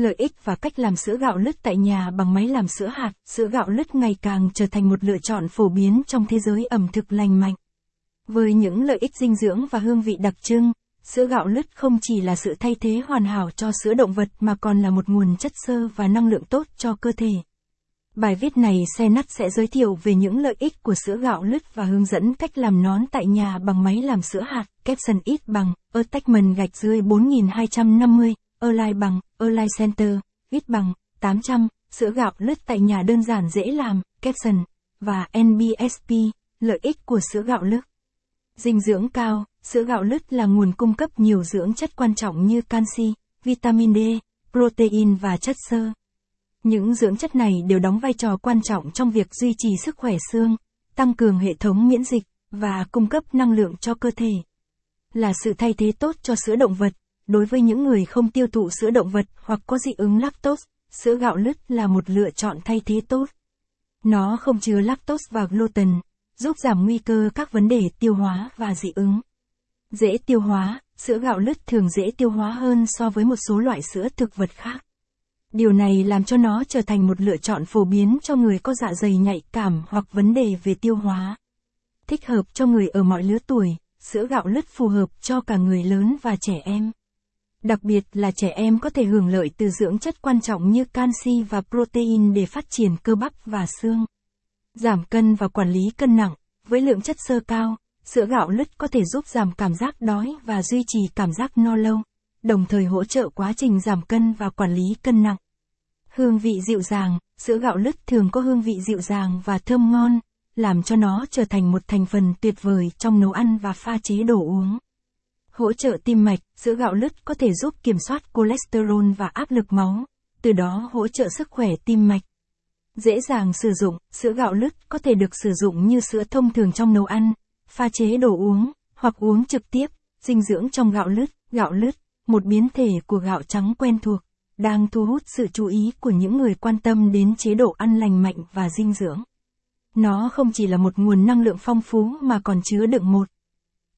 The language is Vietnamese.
Lợi ích và cách làm sữa gạo lứt tại nhà bằng máy làm sữa hạt, sữa gạo lứt ngày càng trở thành một lựa chọn phổ biến trong thế giới ẩm thực lành mạnh. Với những lợi ích dinh dưỡng và hương vị đặc trưng, sữa gạo lứt không chỉ là sự thay thế hoàn hảo cho sữa động vật mà còn là một nguồn chất xơ và năng lượng tốt cho cơ thể. Bài viết này xe nắt sẽ giới thiệu về những lợi ích của sữa gạo lứt và hướng dẫn cách làm nón tại nhà bằng máy làm sữa hạt, caption ít bằng, attachment gạch dưới 4250, Erlai bằng, Erlai Center, ít bằng, 800, sữa gạo lứt tại nhà đơn giản dễ làm, caption, và NBSP, lợi ích của sữa gạo lứt. Dinh dưỡng cao, sữa gạo lứt là nguồn cung cấp nhiều dưỡng chất quan trọng như canxi, vitamin D, protein và chất xơ. Những dưỡng chất này đều đóng vai trò quan trọng trong việc duy trì sức khỏe xương, tăng cường hệ thống miễn dịch và cung cấp năng lượng cho cơ thể. Là sự thay thế tốt cho sữa động vật, đối với những người không tiêu thụ sữa động vật hoặc có dị ứng lactose, sữa gạo lứt là một lựa chọn thay thế tốt. Nó không chứa lactose và gluten, giúp giảm nguy cơ các vấn đề tiêu hóa và dị ứng. Dễ tiêu hóa, sữa gạo lứt thường dễ tiêu hóa hơn so với một số loại sữa thực vật khác. Điều này làm cho nó trở thành một lựa chọn phổ biến cho người có dạ dày nhạy cảm hoặc vấn đề về tiêu hóa. Thích hợp cho người ở mọi lứa tuổi, sữa gạo lứt phù hợp cho cả người lớn và trẻ em. Đặc biệt là trẻ em có thể hưởng lợi từ dưỡng chất quan trọng như canxi và protein để phát triển cơ bắp và xương. Giảm cân và quản lý cân nặng, với lượng chất xơ cao, sữa gạo lứt có thể giúp giảm cảm giác đói và duy trì cảm giác no lâu, đồng thời hỗ trợ quá trình giảm cân và quản lý cân nặng. Hương vị dịu dàng, sữa gạo lứt thường có hương vị dịu dàng và thơm ngon, làm cho nó trở thành một thành phần tuyệt vời trong nấu ăn và pha chế đồ uống. Hỗ trợ tim mạch, sữa gạo lứt có thể giúp kiểm soát cholesterol và áp lực máu, từ đó hỗ trợ sức khỏe tim mạch. Dễ dàng sử dụng, sữa gạo lứt có thể được sử dụng như sữa thông thường trong nấu ăn, pha chế đồ uống, hoặc uống trực tiếp, dinh dưỡng trong gạo lứt, gạo lứt, một biến thể của gạo trắng quen thuộc, đang thu hút sự chú ý của những người quan tâm đến chế độ ăn lành mạnh và dinh dưỡng. Nó không chỉ là một nguồn năng lượng phong phú mà còn chứa đựng một